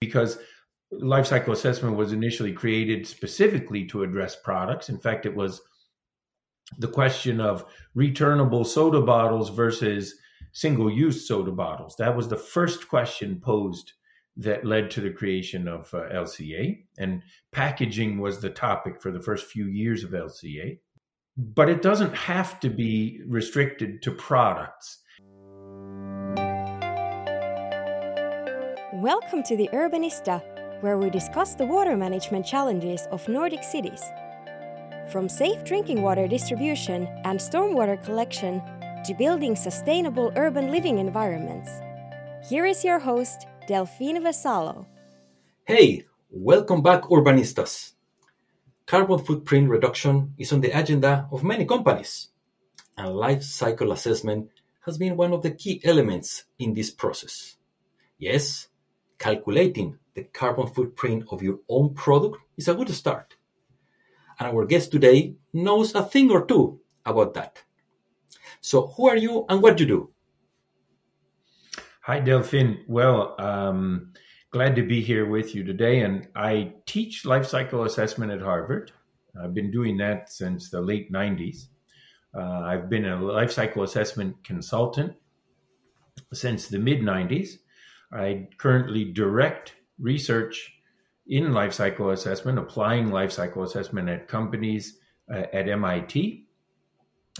because life cycle assessment was initially created specifically to address products. In fact, it was the question of returnable soda bottles versus single use soda bottles. That was the first question posed that led to the creation of uh, LCA. And packaging was the topic for the first few years of LCA. But it doesn't have to be restricted to products. Welcome to the Urbanista, where we discuss the water management challenges of Nordic cities. From safe drinking water distribution and stormwater collection to building sustainable urban living environments. Here is your host, Delphine Vesalo. Hey, welcome back, Urbanistas. Carbon footprint reduction is on the agenda of many companies, and life cycle assessment has been one of the key elements in this process. Yes, calculating the carbon footprint of your own product is a good start. And our guest today knows a thing or two about that. So, who are you and what do you do? Hi, Delphine. Well, um, glad to be here with you today. And I teach life cycle assessment at Harvard. I've been doing that since the late 90s. Uh, I've been a life cycle assessment consultant since the mid 90s. I currently direct research in life cycle assessment, applying life cycle assessment at companies uh, at MIT.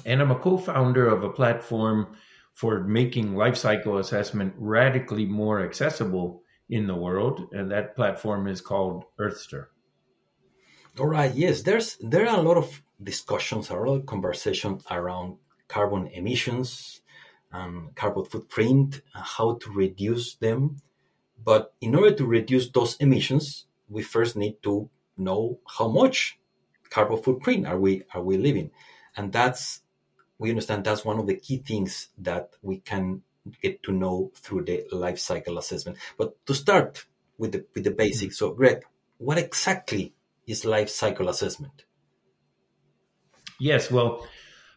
And I'm a co founder of a platform for making life cycle assessment radically more accessible in the world. And that platform is called Earthster. All right. Yes, there's there are a lot of discussions, a lot of conversation around carbon emissions, um, carbon footprint, how to reduce them. But in order to reduce those emissions, we first need to know how much carbon footprint are we are we living, and that's we understand that's one of the key things that we can get to know through the life cycle assessment. But to start with the with the basics, so Greg, what exactly is life cycle assessment? Yes, well,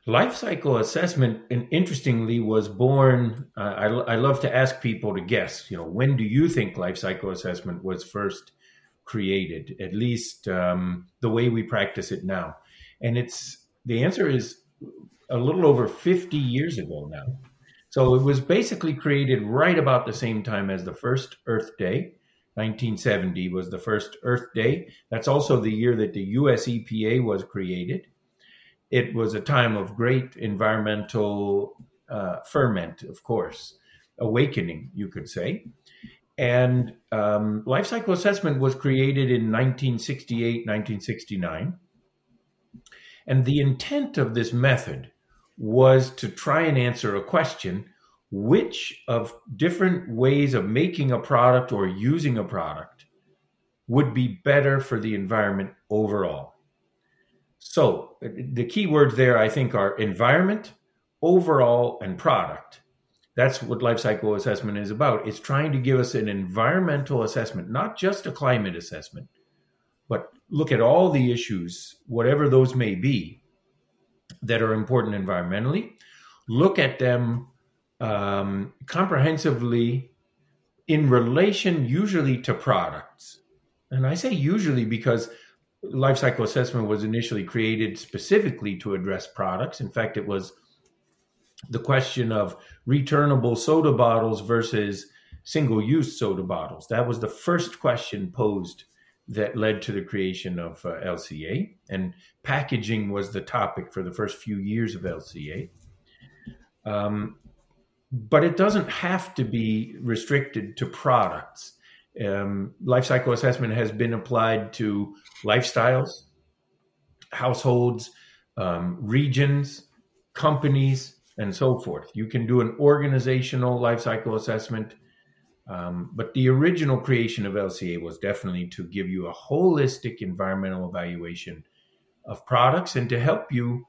Life cycle assessment, and interestingly, was born. Uh, I, I love to ask people to guess. You know, when do you think life cycle assessment was first created? At least um, the way we practice it now, and it's the answer is a little over fifty years ago now. So it was basically created right about the same time as the first Earth Day. 1970 was the first Earth Day. That's also the year that the US EPA was created it was a time of great environmental uh, ferment, of course, awakening, you could say. And um, life cycle assessment was created in 1968, 1969. And the intent of this method was to try and answer a question which of different ways of making a product or using a product would be better for the environment overall. So the key words there, I think, are environment, overall, and product. That's what life cycle assessment is about. It's trying to give us an environmental assessment, not just a climate assessment, but look at all the issues, whatever those may be, that are important environmentally. Look at them um, comprehensively in relation, usually to products. And I say usually because life cycle assessment was initially created specifically to address products. In fact, it was the question of returnable soda bottles versus single use soda bottles. That was the first question posed that led to the creation of uh, LCA. And packaging was the topic for the first few years of LCA. Um, but it doesn't have to be restricted to products. Um, life cycle assessment has been applied to lifestyles, households, um, regions, companies, and so forth. You can do an organizational life cycle assessment. Um, but the original creation of LCA was definitely to give you a holistic environmental evaluation of products and to help you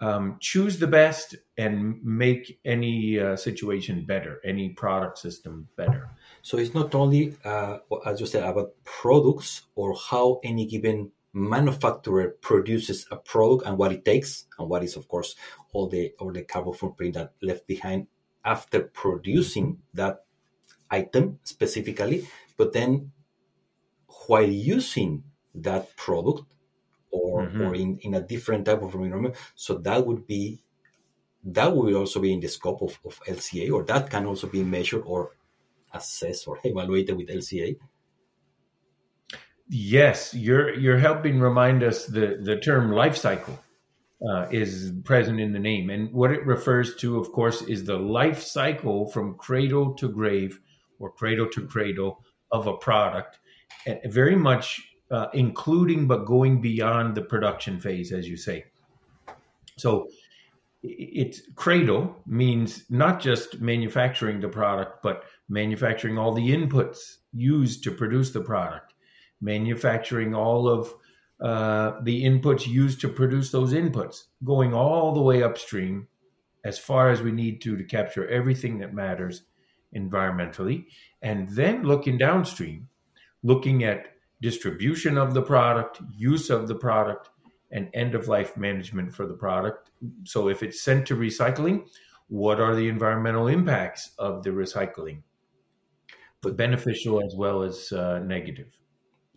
um, choose the best and make any uh, situation better, any product system better. So it's not only, uh, as you said, about products or how any given manufacturer produces a product and what it takes, and what is, of course, all the all the carbon footprint that left behind after producing that item specifically. But then while using that product or mm-hmm. or in, in a different type of environment. So that would be that will also be in the scope of, of LCA, or that can also be measured or assessed or evaluated with LCA. Yes, you're you're helping remind us the the term life cycle uh, is present in the name, and what it refers to, of course, is the life cycle from cradle to grave or cradle to cradle of a product, very much uh, including but going beyond the production phase, as you say. So, it's cradle means not just manufacturing the product, but manufacturing all the inputs used to produce the product manufacturing all of uh, the inputs used to produce those inputs, going all the way upstream as far as we need to to capture everything that matters environmentally, and then looking downstream, looking at distribution of the product, use of the product, and end of life management for the product. So if it's sent to recycling, what are the environmental impacts of the recycling? But beneficial as well as uh, negative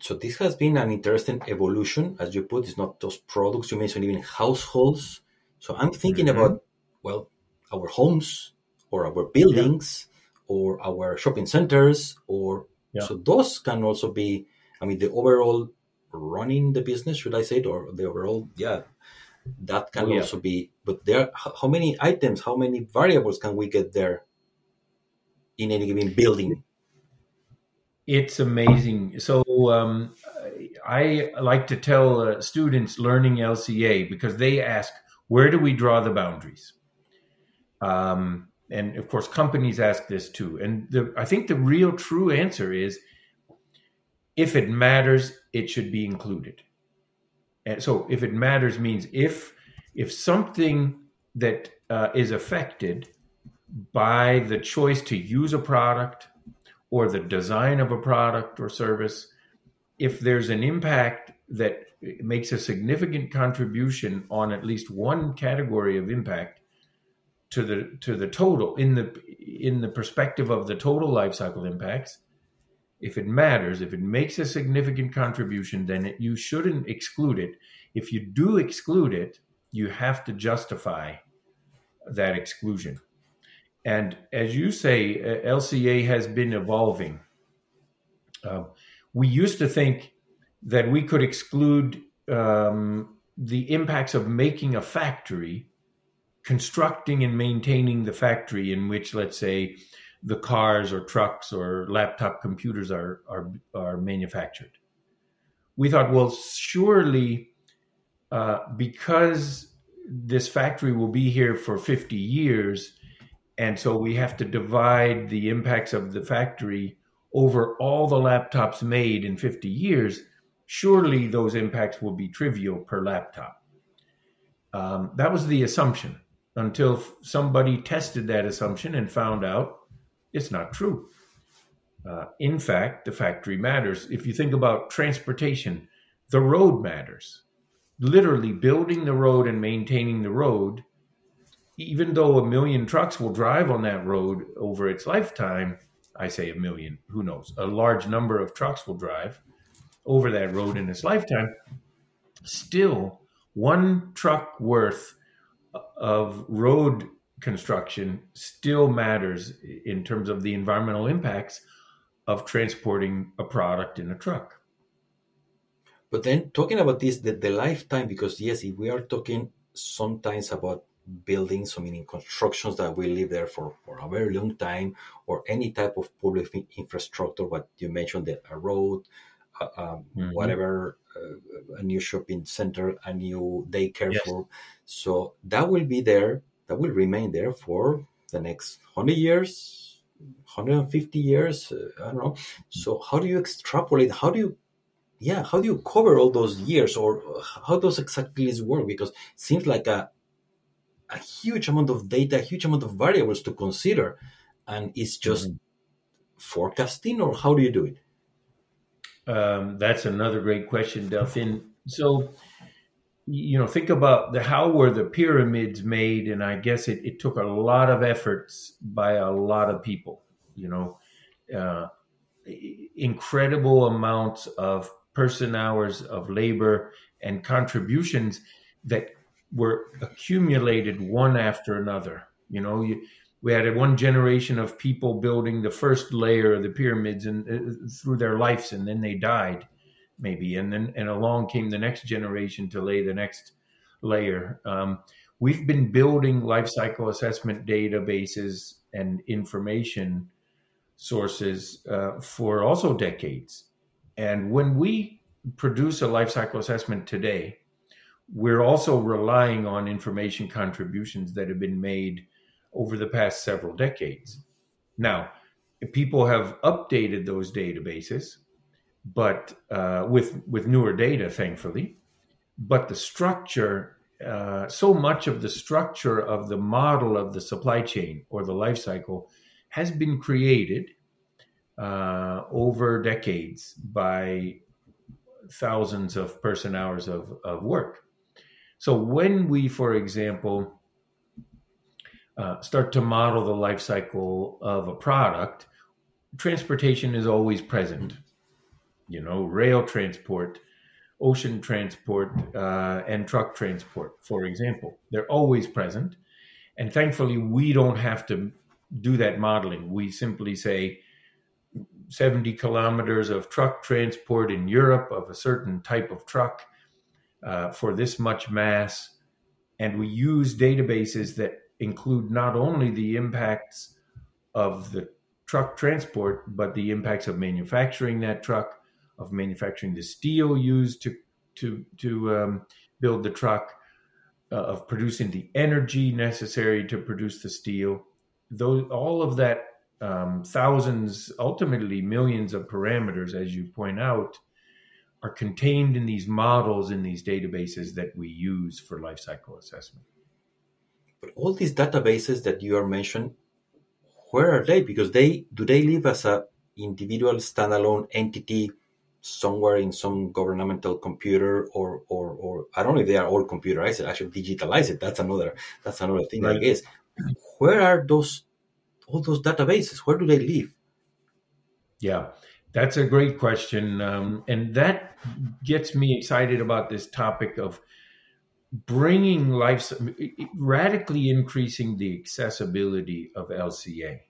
so this has been an interesting evolution, as you put. It's not just products you mentioned, even households. So I'm thinking mm-hmm. about well, our homes or our buildings yeah. or our shopping centers, or yeah. so those can also be. I mean, the overall running the business, should I say it, or the overall, yeah, that can oh, yeah. also be. But there, how many items, how many variables can we get there in any given building? It's amazing. So um, I like to tell uh, students learning LCA because they ask, where do we draw the boundaries? Um, and of course, companies ask this too. And the, I think the real true answer is if it matters, it should be included. And so if it matters means if if something that uh, is affected by the choice to use a product or the design of a product or service, if there's an impact that makes a significant contribution on at least one category of impact to the to the total in the in the perspective of the total life cycle impacts if it matters if it makes a significant contribution then it, you shouldn't exclude it if you do exclude it you have to justify that exclusion and as you say, uh, LCA has been evolving. Uh, we used to think that we could exclude um, the impacts of making a factory, constructing and maintaining the factory in which, let's say, the cars or trucks or laptop computers are are, are manufactured. We thought, well, surely uh, because this factory will be here for 50 years and so we have to divide the impacts of the factory over all the laptops made in 50 years. Surely those impacts will be trivial per laptop. Um, that was the assumption until somebody tested that assumption and found out it's not true. Uh, in fact, the factory matters. If you think about transportation, the road matters. Literally, building the road and maintaining the road even though a million trucks will drive on that road over its lifetime, I say a million, who knows, a large number of trucks will drive over that road in its lifetime, still one truck worth of road construction still matters in terms of the environmental impacts of transporting a product in a truck. But then talking about this, the, the lifetime, because yes, if we are talking sometimes about buildings, so meaning constructions that will live there for, for a very long time, or any type of public infrastructure, what you mentioned, that a road, uh, um, mm-hmm. whatever, uh, a new shopping center, a new daycare yes. for. So that will be there, that will remain there for the next 100 years, 150 years, uh, I don't know. So how do you extrapolate? How do you yeah how do you cover all those years or how does exactly work because it seems like a a huge amount of data, a huge amount of variables to consider, and it's just mm-hmm. forecasting, or how do you do it? Um, that's another great question, Delphine. So, you know, think about the how were the pyramids made, and I guess it, it took a lot of efforts by a lot of people. You know, uh, incredible amounts of person hours of labor and contributions that were accumulated one after another. You know, you, we had one generation of people building the first layer of the pyramids and uh, through their lives, and then they died, maybe, and then and along came the next generation to lay the next layer. Um, we've been building life cycle assessment databases and information sources uh, for also decades, and when we produce a life cycle assessment today, we're also relying on information contributions that have been made over the past several decades. Now, people have updated those databases, but uh, with with newer data, thankfully. But the structure, uh, so much of the structure of the model of the supply chain or the life cycle, has been created uh, over decades by thousands of person hours of, of work. So when we, for example, uh, start to model the life cycle of a product, transportation is always present. You know, rail transport, ocean transport, uh, and truck transport, for example, they're always present. And thankfully, we don't have to do that modeling. We simply say 70 kilometers of truck transport in Europe of a certain type of truck uh, for this much mass. And we use databases that include not only the impacts of the truck transport, but the impacts of manufacturing that truck, of manufacturing the steel used to to to um, build the truck, uh, of producing the energy necessary to produce the steel. Those all of that um, thousands, ultimately millions of parameters, as you point out, are contained in these models in these databases that we use for life cycle assessment. But all these databases that you are mentioning, where are they? Because they do they live as a individual standalone entity somewhere in some governmental computer or or or I don't know if they are all computerized. I should digitalize it. That's another that's another thing. Right. I guess. Where are those all those databases? Where do they live? Yeah, that's a great question, um, and that gets me excited about this topic of bringing life, radically increasing the accessibility of LCA.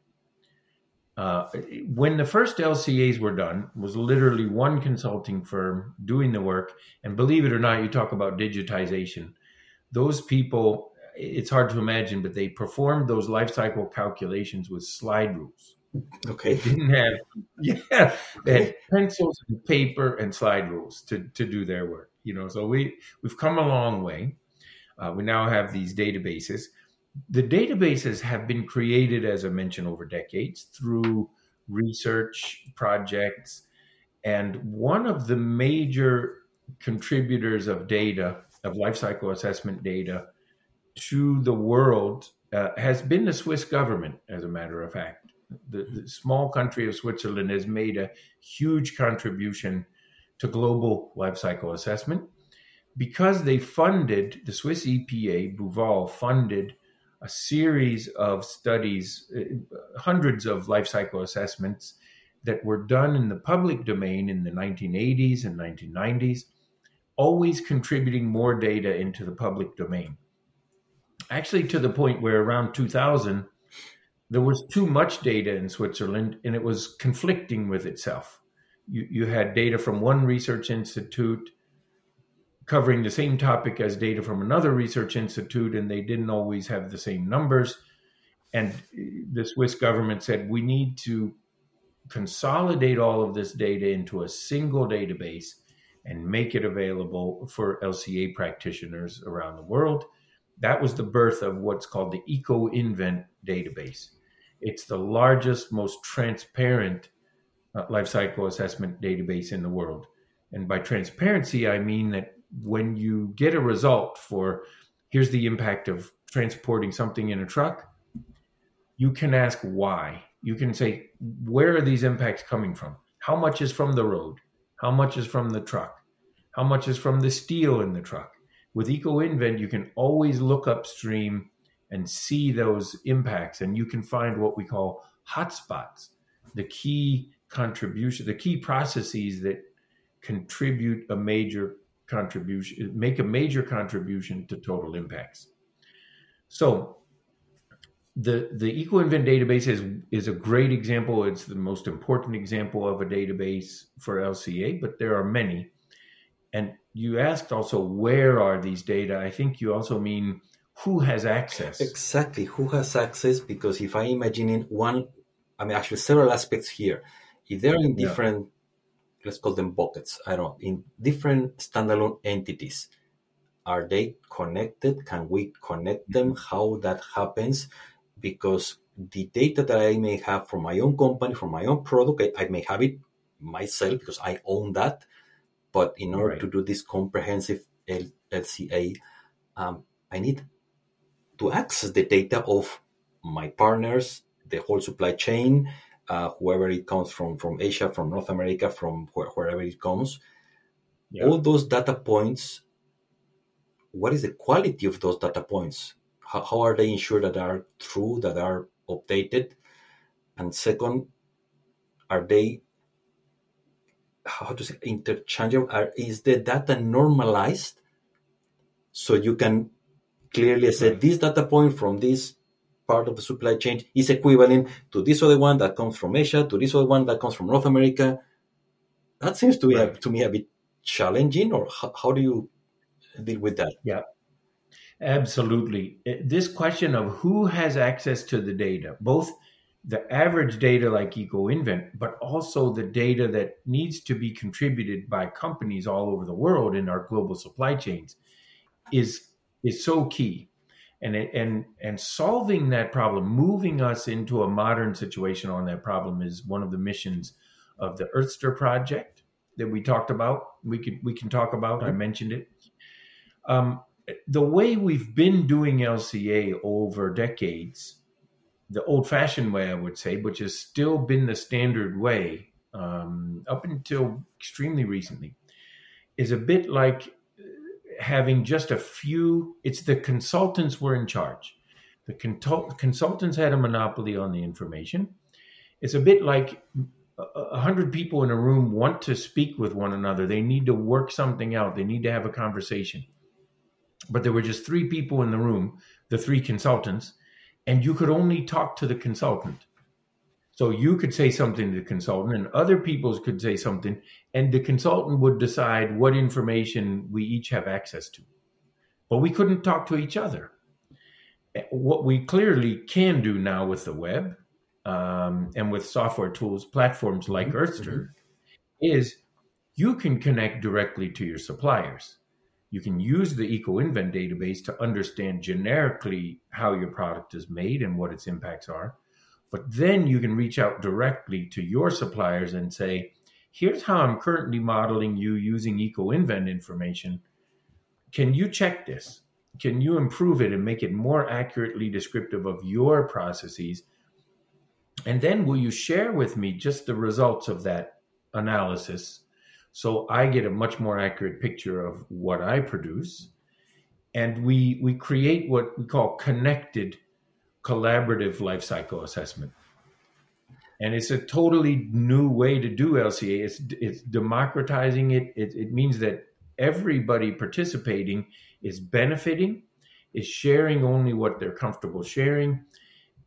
Uh, when the first LCAs were done, was literally one consulting firm doing the work. And believe it or not, you talk about digitization. Those people, it's hard to imagine, but they performed those life cycle calculations with slide rules. Okay. They didn't have, yeah, they had pencils and paper and slide rules to, to do their work you know so we we've come a long way uh, we now have these databases the databases have been created as i mentioned over decades through research projects. And one of the major contributors of data of life cycle assessment data to the world uh, has been the swiss government as a matter of fact. The, the small country of switzerland has made a huge contribution to global life cycle assessment because they funded the Swiss EPA, BUWAL funded a series of studies, uh, hundreds of life cycle assessments that were done in the public domain in the 1980s and 1990s, always contributing more data into the public domain. Actually, to the point where around 2000, there was too much data in Switzerland and it was conflicting with itself you, you had data from one research institute covering the same topic as data from another research institute, and they didn't always have the same numbers. And the Swiss government said, we need to consolidate all of this data into a single database and make it available for LCA practitioners around the world. That was the birth of what's called the EcoInvent database. It's the largest, most transparent uh, life cycle assessment database in the world. And by transparency, I mean that when you get a result for here's the impact of transporting something in a truck, you can ask why. You can say, where are these impacts coming from? How much is from the road? How much is from the truck? How much is from the steel in the truck? With EcoInvent, you can always look upstream and see those impacts, and you can find what we call hotspots, the key contribution, the key processes that contribute a major contribution, make a major contribution to total impacts. So the the EcoInvent database is is a great example. It's the most important example of a database for LCA, but there are many. And you asked also where are these data? I think you also mean who has access. Exactly, who has access? Because if I imagine in one, I mean actually several aspects here. If they're in different, yeah. Let's call them buckets. I don't know, in different standalone entities. Are they connected? Can we connect them? Mm-hmm. How that happens? because the data that I may have from my own company, from my own product, I, I may have it myself because I own that. But in order right. to do this comprehensive L- LCA, um, I need to access the data of my partners, the whole supply chain, uh, whoever it comes from, from Asia, from North America, from wh- wherever it comes. Yeah. All those data points, what is the quality of those data points? how, how are they ensured that they are true, that are updated? And second, are they how to say interchangeable? Are, is the data normalized so you can clearly say this data point from this part of the supply chain is equivalent to this other one that comes from Asia, to this other one that comes from North America. That seems to, right. to me a bit challenging, or how, how do you deal with that? Yeah, Absolutely. Eh, this question of who has access to the data, both the average data like EcoInvent, but also the data that needs to be contributed by companies all over the world in our global supply chains, is is so key. And and and solving that problem, moving us into a modern situation on that problem, is one of the missions of the Earthster project that we talked about. We could we can talk about. I mentioned it. Um, the way we've been doing LCA over decades, the old fashioned way, I would say, which has still been the standard way um, up until extremely recently, is a bit like having just a few, it's the consultants were in charge. The consultants had a monopoly on the information. It's a bit like uh, uh, a hundred people in a room want to speak with one another. They need to work something out. They need to have a conversation but there were just three people in the room, the three consultants, and you could only talk to the consultant. So you could say something to the consultant, and other people could say something, and the consultant would decide what information we each have access to. But we couldn't talk to each other. What we clearly can do now with the web um, and with software tools, platforms like mm-hmm. Earthster, mm-hmm. is you can connect directly to your suppliers you can use the EcoInvent database to understand generically how your product is made and what its impacts are. But then you can reach out directly to your suppliers and say, here's how I'm currently modeling you using EcoInvent information. Can you check this? Can you improve it and make it more accurately descriptive of your processes? And then will you share with me just the results of that analysis so I get a much more accurate picture of what I produce. And we, we create what we call connected collaborative life cycle assessment. And it's a totally new way to do LCA. It's, it's democratizing it. it. It means that everybody participating is benefiting, is sharing only what they're comfortable sharing,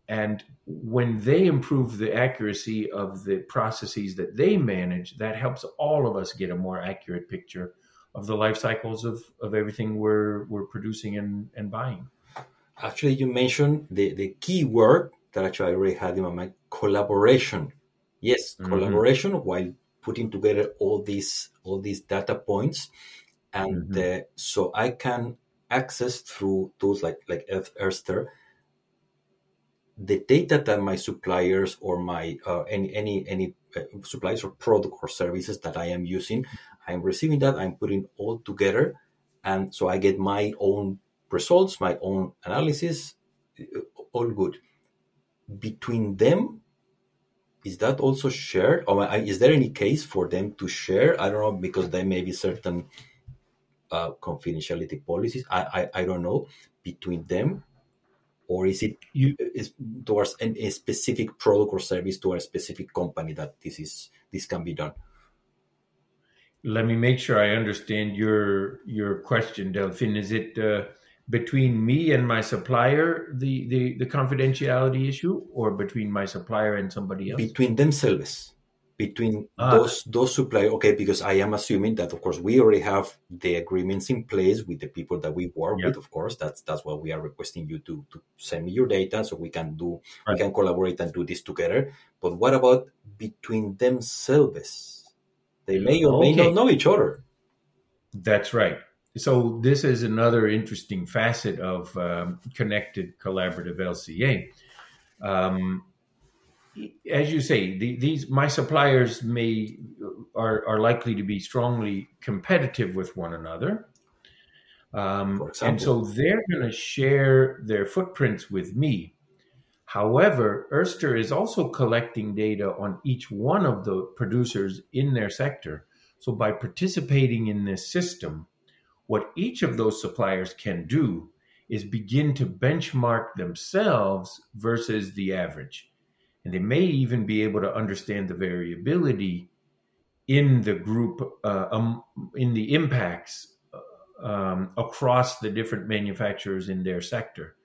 and when they improve the accuracy of the processes that they manage, that helps all of us get a more accurate picture of the life cycles of, of everything we're, we're producing and, and buying. Actually, you mentioned the, the key word that actually I already had in my mind collaboration. Yes, mm-hmm. collaboration while putting together all these all these data points, and mm-hmm. uh, so I can access through tools like like Earthster the data that my suppliers or my uh, any any any uh, suppliers or product or services that I am using, I'm receiving that. I'm putting all together, and so I get my own results, my own analysis, uh, all good. Between them, is that also shared, or is there any case for them to share? I don't know because there may be certain uh, confidentiality policies. I, I I don't know between them or is it you, is towards a specific product or service to a specific company that this is this can be done? Let me make sure I understand your your question, Delphine. Is it uh, between me and my supplier the, the the confidentiality issue, or between my supplier and somebody else? Between themselves between ah. those those suppliers okay because i am assuming that of course we already have the agreements in place with the people that we work yep. with of course that's that's what we are requesting you to to send me your data so we can do right. we can collaborate and do this together but what about between themselves they may or okay. may not know each other that's right so this is another interesting facet of um, connected collaborative lca um, as you say, the, these my suppliers may are are likely to be strongly competitive with one another, um, and so they're going to share their footprints with me. However, Earthster is also collecting data on each one of the producers in their sector. So by participating in this system, what each of those suppliers can do is begin to benchmark themselves versus the average. And they may even be able to understand the variability in the group uh, um, in the impacts um, across the different manufacturers in their sector.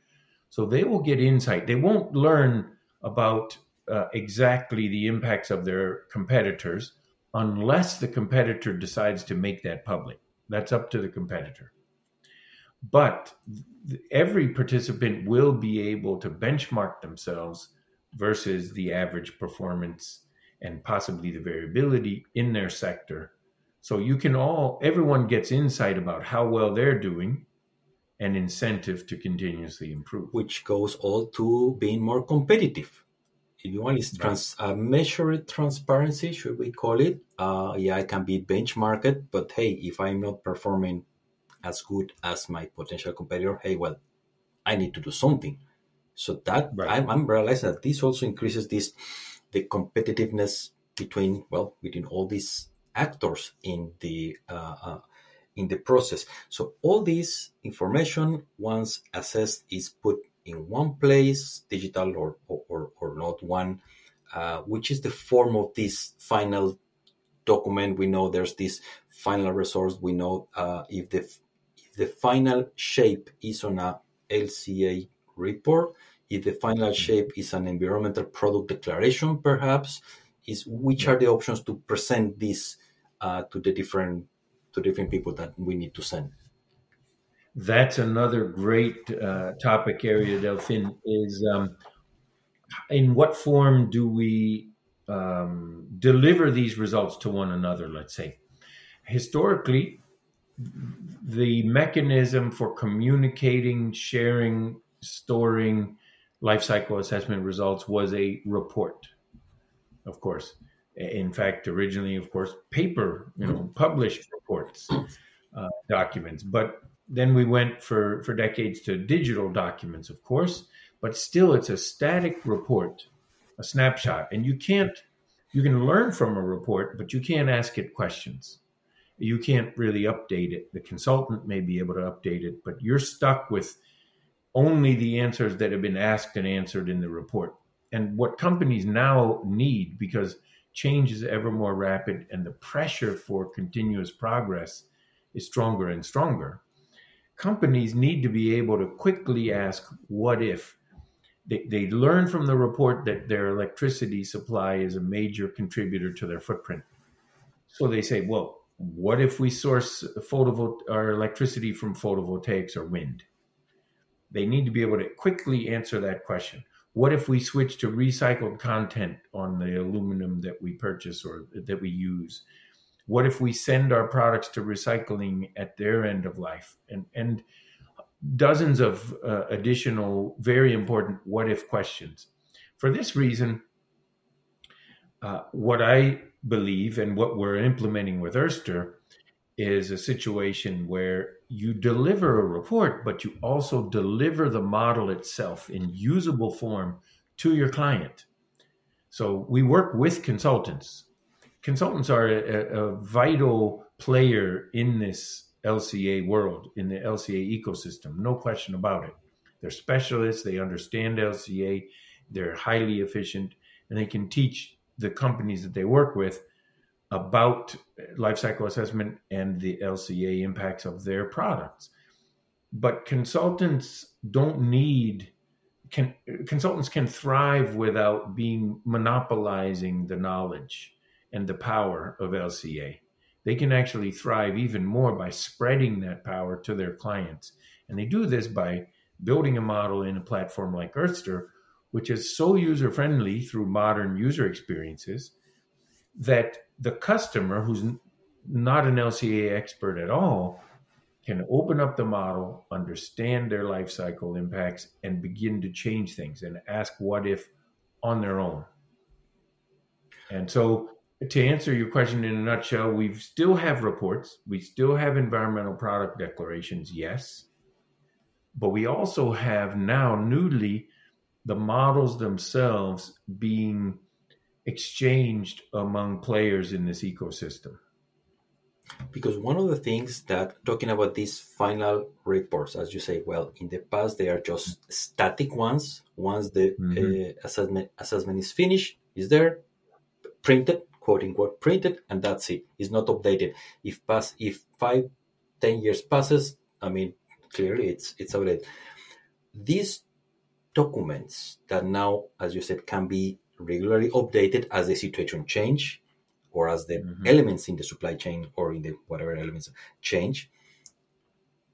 So they will get insight. They won't learn about uh, exactly the impacts of their competitors unless the competitor decides to make that public that's up to the competitor but every participant will be able to benchmark themselves versus the average performance and possibly the variability in their sector. So you can all, everyone gets insight about how well they're doing and incentive to continuously improve. Which goes all to being more competitive. If you want, it's trans, uh, measured transparency, should we call it? Uh, yeah, I can be benchmarked, but hey, if I'm not performing as good as my potential competitor, hey, well, I need to do something. So that right. I'm, I'm realizing that this also increases this the competitiveness between well between all these actors in the uh, uh, in the process. So all this information, once assessed, is put in one place, digital or or, or not one, uh, which is the form of this final document. We know there's this final resource. We know uh, if the if the final shape is on a LCA report, if the final shape is an environmental product declaration, perhaps, is which are the options to present this uh, to the different to different people that we need to send. That's another great uh, topic area, Delphine. Is um, in what form do we um, deliver these results to one another? Let's say historically, the mechanism for communicating, sharing, storing life cycle assessment results was a report, of course. In fact, originally, of course, paper, you know, published reports, uh, documents. But then we went for, for decades to digital documents, of course. But still, it's a static report, a snapshot. And you can't, you can learn from a report, but you can't ask it questions. You can't really update it. The consultant may be able to update it, but you're stuck with only the answers that have been asked and answered in the report. And what companies now need, because change is ever more rapid and the pressure for continuous progress is stronger and stronger, companies need to be able to quickly ask, what if? They, they learn from the report that their electricity supply is a major contributor to their footprint. So they say, well, what if we source our electricity from photovoltaics or wind? They need to be able to quickly answer that question. What if we switch to recycled content on the aluminum that we purchase or that we use? What if we send our products to recycling at their end of life? And, and dozens of uh, additional very important what if questions. For this reason, uh, what I believe and what we're implementing with Earthster is a situation where you deliver a report, but you also deliver the model itself in usable form to your client. So we work with consultants. Consultants are a, a vital player in this LCA world, in the LCA ecosystem, no question about it. They're specialists, they understand LCA, they're highly efficient, and they can teach the companies that they work with about life cycle assessment and the LCA impacts of their products. But consultants don't need can consultants can thrive without being monopolizing the knowledge and the power of LCA. They can actually thrive even more by spreading that power to their clients. And they do this by building a model in a platform like Earthster, which is so user friendly through modern user experiences that the customer, who's not an LCA expert at all, can open up the model, understand their life cycle impacts, and begin to change things and ask what if on their own. And so, to answer your question in a nutshell, we still have reports, we still have environmental product declarations, yes, but we also have now newly the models themselves being exchanged among players in this ecosystem. Because one of the things that talking about these final reports, as you say, well, in the past they are just static ones. Once the mm-hmm. uh, assessment assessment is finished, is there printed, quote unquote, printed, and that's it. It's not updated. If pass, if five, ten years passes, I mean, clearly it's it's outdated. These documents that now, as you said, can be regularly updated as the situation change or as the mm-hmm. elements in the supply chain or in the whatever elements change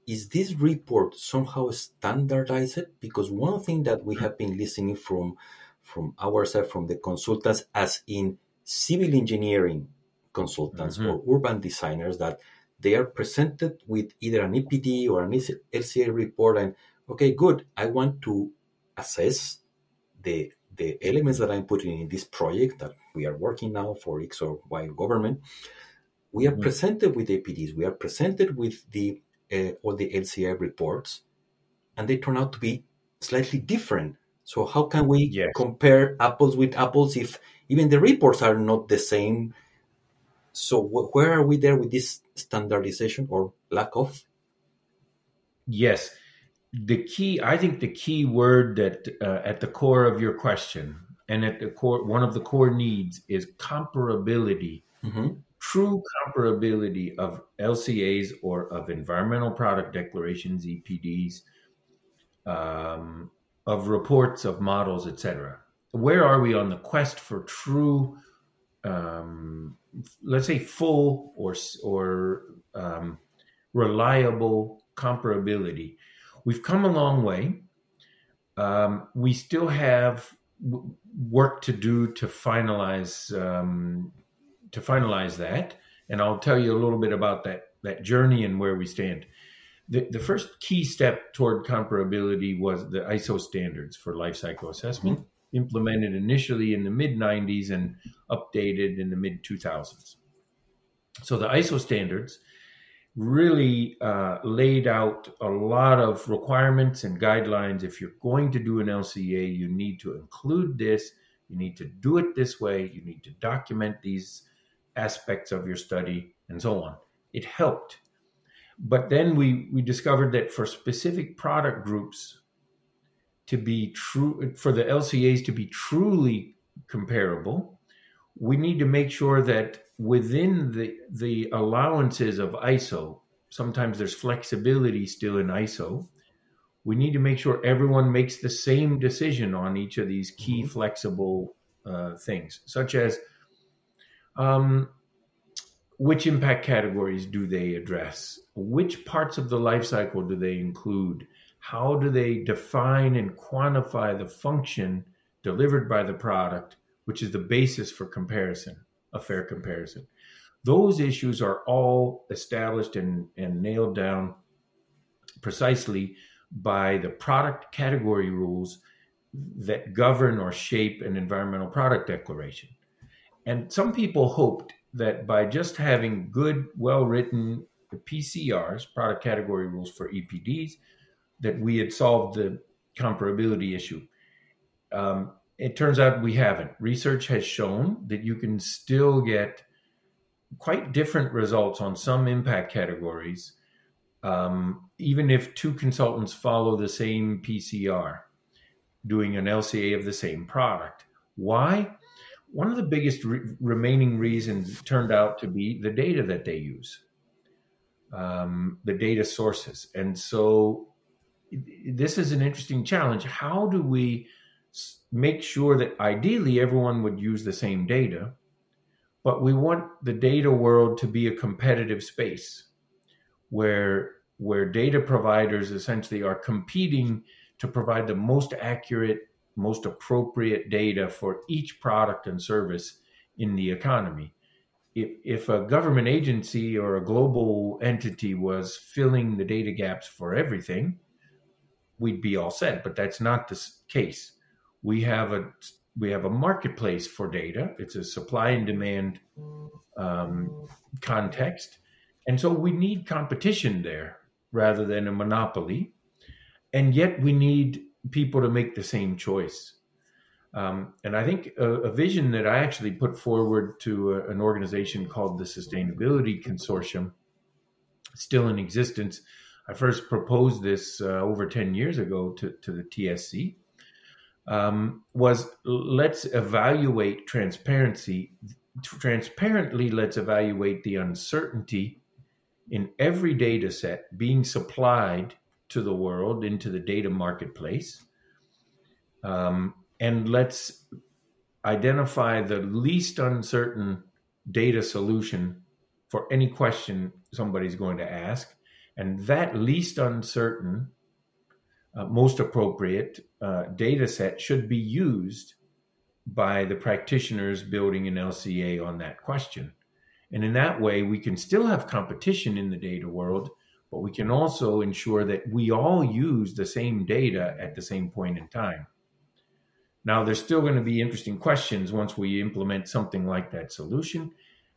is this report somehow standardized because one thing that we have been listening from from our side from the consultants as in civil engineering consultants mm-hmm. or urban designers that they are presented with either an EPD or an LCA report and okay good I want to assess the the elements that I'm putting in this project that we are working now for X or Y government, we are mm-hmm. presented with EPDs, we are presented with the uh, all the LCA reports, and they turn out to be slightly different. So how can we yes. compare apples with apples if even the reports are not the same? So wh- where are we there with this standardization or lack of? Yes, the key i think the key word that uh, at the core of your question and at the core one of the core needs is comparability mm-hmm. true comparability of lcas or of environmental product declarations epds um, of reports of models etc where are we on the quest for true um, let's say full or or um, reliable comparability we've come a long way. Um, we still have work to do to finalize um, to finalize that, and I'll tell you a little bit about that that journey and where we stand. The, the first key step toward comparability was the ISO standards for life cycle assessment, mm-hmm. Implemented initially in the mid 90s and updated in the mid 2000s. So the ISO standards really uh, laid out a lot of requirements and guidelines. If you're going to do an LCA, you need to include this, you need to do it this way, you need to document these aspects of your study, and so on. It helped. But then we, we discovered that for specific product groups to be true, for the LCAs to be truly comparable, we need to make sure that within the the allowances of ISO, sometimes there's flexibility still in ISO. We need to make sure everyone makes the same decision on each of these key mm-hmm. flexible uh, things, such as um, which impact categories do they address? Which parts of the life cycle do they include? How do they define and quantify the function delivered by the product, which is the basis for comparison? a fair comparison. Those issues are all established and, and nailed down precisely by the product category rules that govern or shape an environmental product declaration. And some people hoped that by just having good, well written PCRs, product category rules for EPDs, that we had solved the comparability issue. Um, it turns out we haven't. Research has shown that you can still get quite different results on some impact categories um, even if two consultants follow the same PCR, doing an LCA of the same product. Why? One of the biggest re- remaining reasons turned out to be the data that they use, um, the data sources. And so this is an interesting challenge. How do we make sure that ideally everyone would use the same data, but we want the data world to be a competitive space where where data providers essentially are competing to provide the most accurate, most appropriate data for each product and service in the economy. If, if a government agency or a global entity was filling the data gaps for everything, we'd be all set. But that's not the case. We have a we have a marketplace for data. It's a supply and demand um, context, and so we need competition there rather than a monopoly. And yet we need people to make the same choice. Um, and I think a, a, vision that I actually put forward to a, an organization called the Sustainability Consortium, still in existence. I first proposed this uh, over 10 years ago to, to the TSC. Um, was let's evaluate transparency. Transparently, let's evaluate the uncertainty in every data set being supplied to the world into the data marketplace. Um, and let's identify the least uncertain data solution for any question somebody's going to ask. And that least uncertain, uh, most appropriate uh, data set should be used by the practitioners building an LCA on that question. And in that way, we can still have competition in the data world, but we can also ensure that we all use the same data at the same point in time. Now, there's still going to be interesting questions once we implement something like that solution,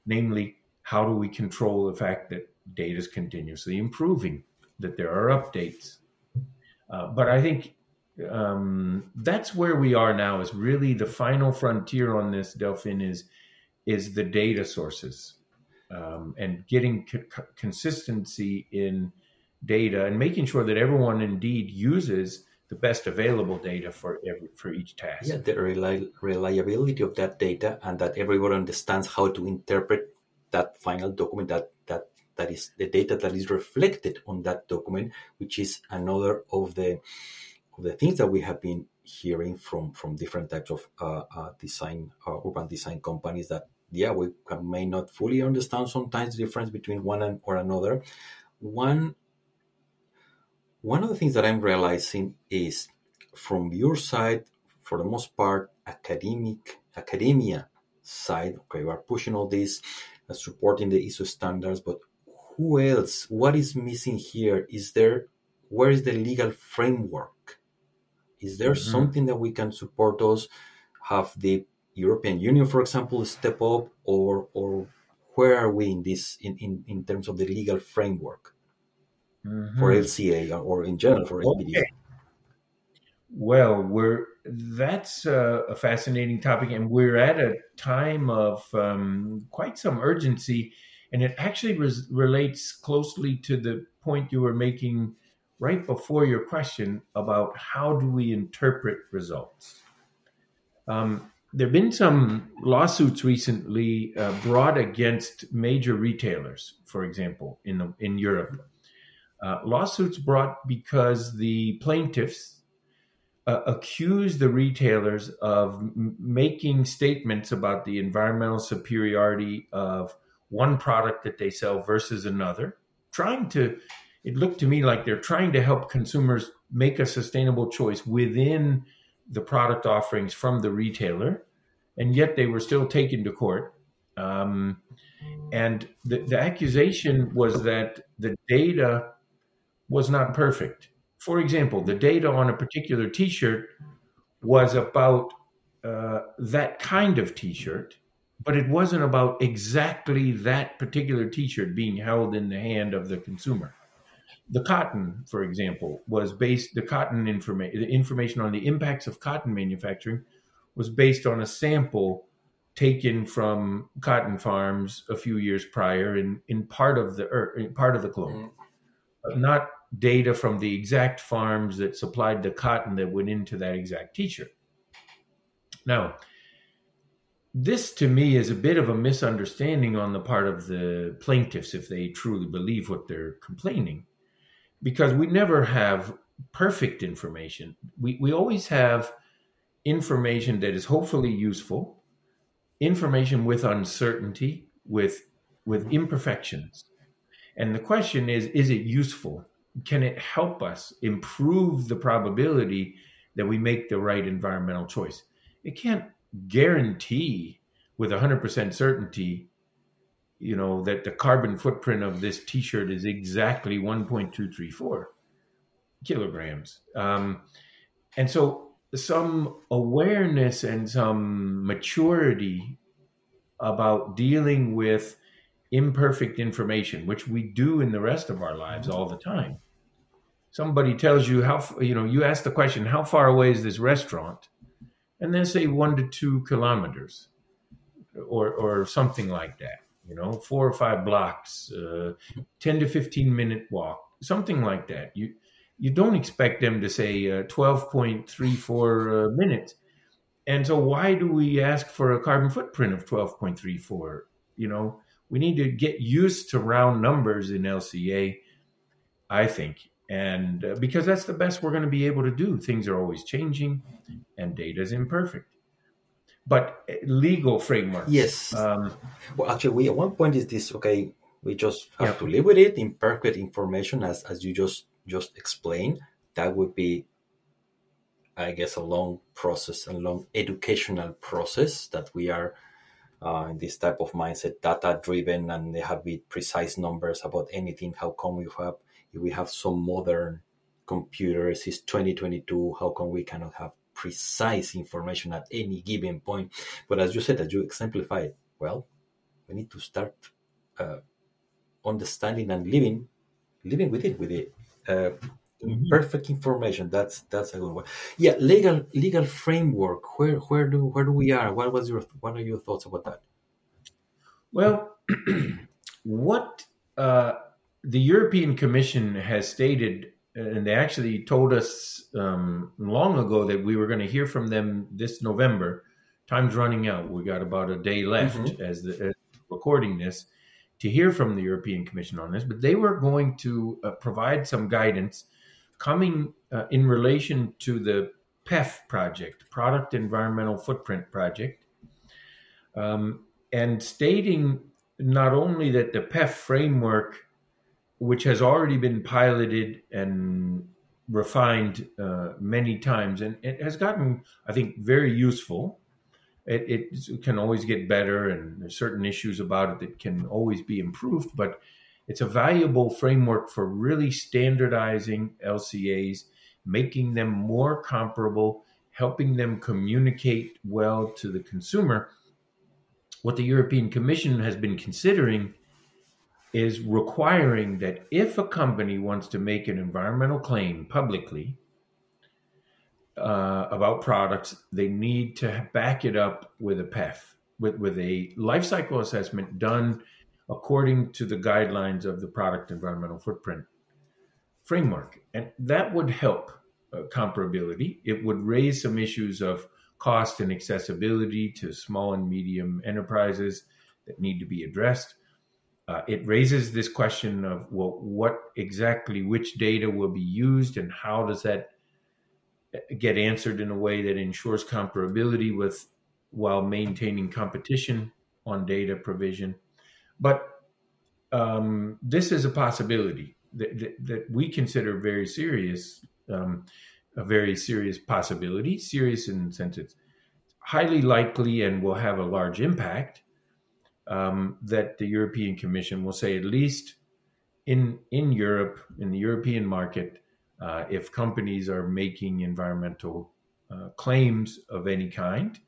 namely, how do we control the fact that data is continuously improving, that there are updates? Uh, but I think um, that's where we are now. Is really the final frontier on this, Delphine, is is the data sources um, and getting co- consistency in data and making sure that everyone indeed uses the best available data for every, for each task. Yeah, the reli- reliability of that data and that everyone understands how to interpret that final document that that that is the data that is reflected on that document, which is another of the of the things that we have been hearing from from different types of uh, uh, design uh, urban design companies that yeah, we may not fully understand sometimes the difference between one and or another. One one of the things that I'm realizing is from your side, for the most part, academic academia side. Okay, we are pushing all this, uh, supporting the ISO standards, but who else? What is missing here? Is there where is the legal framework? Is there mm-hmm. something that we can support us? Have the European Union, for example, step up, or or where are we in this in, in, in terms of the legal framework mm-hmm. for LCA or in general for okay. Well, we're that's a, a, fascinating topic, and we're at a time of um, quite some urgency, and it actually res- relates closely to the point you were making right before your question about how do we interpret results. Um, there have been some lawsuits recently uh, brought against major retailers, for example, in the, in Europe. Uh, lawsuits brought because the plaintiffs uh, accuse the retailers of m- making statements about the environmental superiority of one product that they sell versus another, trying to. It looked to me like they're trying to help consumers make a sustainable choice within the product offerings from the retailer, and yet they were still taken to court. Um, and the, the accusation was that the data was not perfect. For example, the data on a particular t shirt was about uh, that kind of t shirt, but it wasn't about exactly that particular t shirt being held in the hand of the consumer the cotton, for example, was based the cotton information the information on the impacts of cotton manufacturing was based on a sample taken from cotton farms a few years prior in, in part of the in part of the globe. Mm. but not data from the exact farms that supplied the cotton that went into that exact t-shirt. Now, this to me is a bit of a misunderstanding on the part of the plaintiffs if they truly believe what they're complaining. Because we never have perfect information. We, we always have information that is hopefully useful information with uncertainty with with imperfections. And the question is is it useful? Can it help us improve the probability that we make the right environmental choice? It can't guarantee with 100% certainty you know that the carbon footprint of this t-shirt is exactly 1.234 kilograms. Um, and so some awareness and some maturity about dealing with imperfect information which we do in the rest of our lives all the time. Somebody tells you how you know you ask the question how far away is this restaurant and then say one to two kilometers or or something like that you know four or five blocks uh, 10 to 15 minute walk something like that. You you don't expect them to say uh, 12.34 uh, minutes. And so why do we ask for a carbon footprint of 12.34 you know we need to get used to round numbers in lca i think and uh, because that's the best we're going to be able to do. Things are always changing and data is imperfect. But uh, legal framework yes. um, well actually we at one point is this okay we just have yeah. to live with it. Imperfect information as as you just just explained that would be i guess a long process a long educational process that we are uh, in this type of mindset data driven and they have be precise numbers about anything how come we have if we have some modern computers, it's 2022, how come we cannot have precise information at any given point? But as you said, as you exemplified, well, we need to start uh, understanding and living, living with it, with it. Uh, mm-hmm. Perfect information. That's that's a good one. Yeah, legal legal framework. Where where do where do we are? What was your what are your thoughts about that? Well, what uh, the European Commission has stated, and they actually told us um, long ago that we were going to hear from them this November. Time's running out. We got about a day left mm-hmm. as the as recording this to hear from the European Commission on this, but they were going to uh, provide some guidance coming uh, in relation to the PEF project, Product Environmental Footprint Project, um, and stating not only that the PEF framework which has already been piloted and refined uh, many times, and it has gotten, I think, very useful. It, it, can always get better, and there's certain issues about it that can always be improved. But it's a valuable framework for really standardizing LCAs, making them more comparable, helping them communicate well to the consumer. What the European Commission has been considering is requiring that if a company wants to make an environmental claim publicly uh, about products, they need to back it up with a PEF, with, with a life cycle assessment done according to the guidelines of the product environmental footprint framework. And that would help uh, comparability. It would raise some issues of cost and accessibility to small and medium enterprises that need to be addressed uh, it raises this question of well, what exactly, which data will be used, and how does that uh, get answered in a way that ensures comparability with while maintaining competition on data provision. But um, this is a possibility that, that, that, we consider very serious, um, a very serious possibility, serious in the sense it's highly likely and will have a large impact um, that the European Commission will say at least in in Europe in the European market, uh, if companies are making environmental uh, claims of any kind,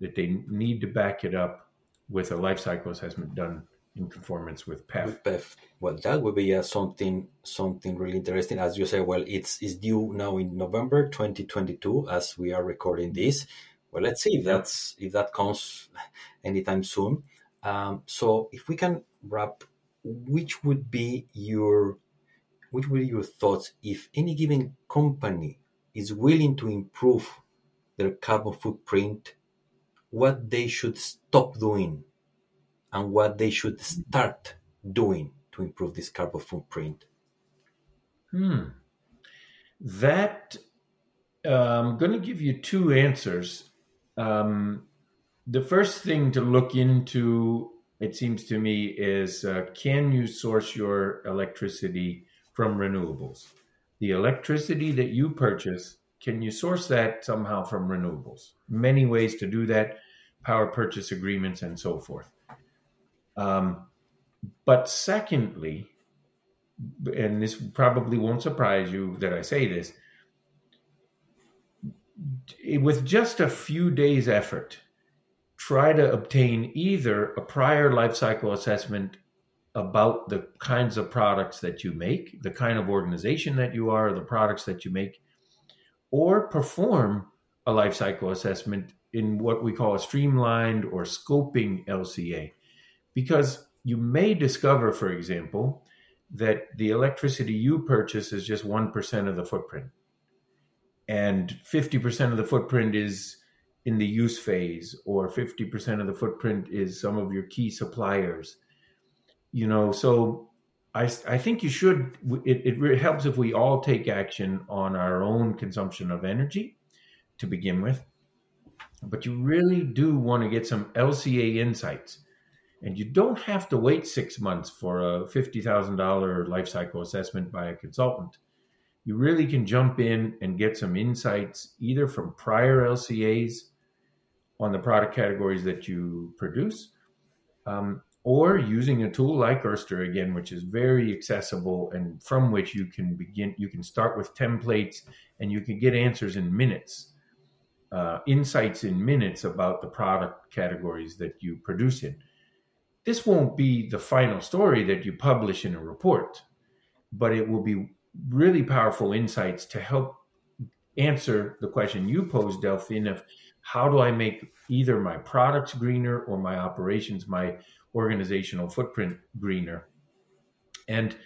that they need to back it up with a life cycle assessment done in conformance with PEF. With PEF. Well, that would be uh, something something really interesting. As you say, well, it's it's due now in November 2022 as we are recording this. Well, let's see if that's if that comes anytime soon. Um, so if we can wrap, which would be your which were your thoughts if any given company is willing to improve their carbon footprint, what they should stop doing and what they should start doing to improve this carbon footprint? Hmm. That I'm um, going to give you two answers. Um, the first thing to look into, it seems to me, is uh, can you source your electricity from renewables? The electricity that you purchase, can you source that somehow from renewables? Many ways to do that, power purchase agreements, and so forth. Um, but secondly, and this probably won't surprise you that I say this, with just a few days' effort, try to obtain either a prior life cycle assessment about the kinds of products that you make, the kind of organization that you are, the products that you make, or perform a life cycle assessment in what we call a streamlined or scoping LCA. Because you may discover, for example, that the electricity you purchase is just 1% of the footprint. And 50% of the footprint is in the use phase, or 50% of the footprint is some of your key suppliers. You know, so I, I think you should, it, it helps if we all take action on our own consumption of energy to begin with. But you really do want to get some LCA insights and you don't have to wait six months for a $50,000 life cycle assessment by a consultant. You really can jump in and get some insights either from prior LCAs on the product categories that you produce, um, or using a tool like Earthster again, which is very accessible and from which you can begin. You can start with templates and you can get answers in minutes, uh, insights in minutes about the product categories that you produce in this won't be the final story that you publish in a report, but it will be really powerful insights to help answer the question you posed, Delphine, of how do I make either my products greener or my operations, my organizational footprint greener? And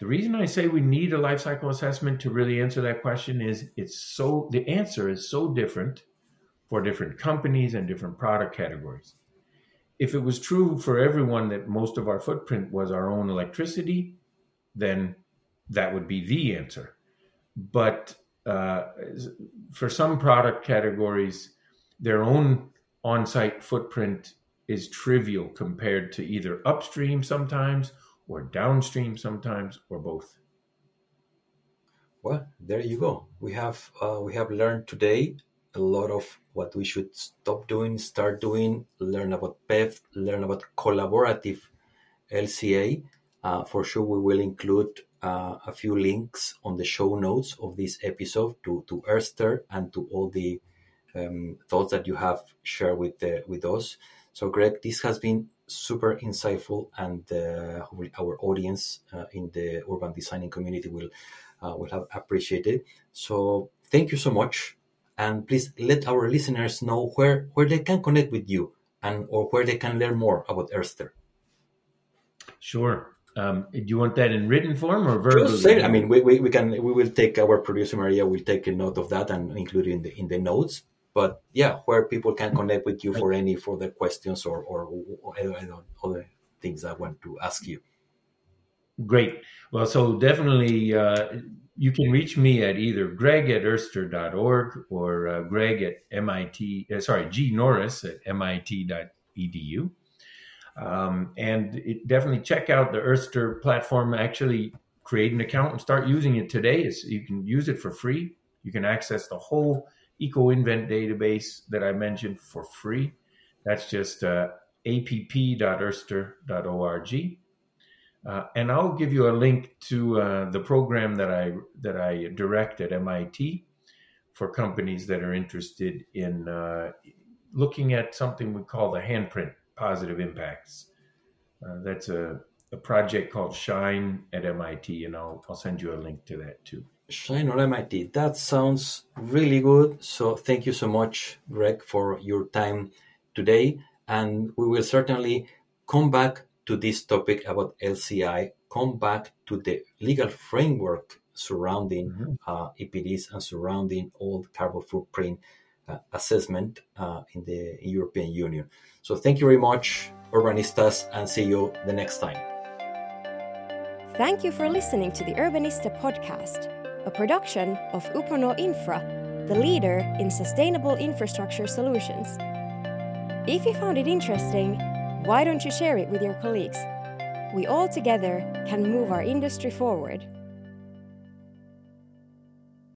the reason I say we need a life cycle assessment to really answer that question is it's so the answer is so different for different companies and different product categories if it was true for everyone that most of our footprint was our own electricity, then that would be the answer. But uh, for some product categories, their own on site footprint is trivial compared to either upstream sometimes or downstream sometimes or both. Well, there you go. We have uh, we have learned today a lot of what we should stop doing, start doing, learn about PEF, learn about collaborative LCA. Uh, for sure, we will include uh, a few links on the show notes of this episode to, to Earthster and to all the um, thoughts that you have shared with, the, with us. So, Greg, this has been super insightful, and uh, our audience uh, in the urban designing community will uh, will have appreciated. So, thank you so much and please let our listeners know where, where they can connect with you and or where they can learn more about Earthster. Sure. Um, do you want that in written form or verbal? Just say, I mean, we, we, we can we will take our producer Mariia will take a note of that and include it in the in the notes. But yeah, where people can connect with you for any further questions or or, or, other things I want to ask you. Great. Well, so definitely uh, you can reach me at either greg at earthster.org or uh, greg at MIT, uh, sorry, G Norris at MIT.edu. Um, and it, definitely check out the Earthster platform. Actually, create an account and start using it today. It's, you can use it for free. You can access the whole EcoInvent database that I mentioned for free. That's just uh, app.earthster.org. Uh, and I'll give you a link to uh, the program that I that I direct at MIT for companies that are interested in uh, looking at something we call the handprint positive impacts. Uh, that's a, a project called Shine at MIT, and I'll I'll send you a link to that too. Shine at MIT. That sounds really good. So thank you so much, Greg, for your time today, and we will certainly come back to this topic about LCI come back to the legal framework surrounding mm-hmm. uh, EPDs and surrounding all carbon footprint uh, assessment uh, in the European Union. So thank you very much, Urbanistas, and see you the next time. Thank you for listening to the Urbanista podcast, a production of Uponor Infra, the leader in sustainable infrastructure solutions. If you found it interesting, why don't you share it with your colleagues? We all together can move our industry forward.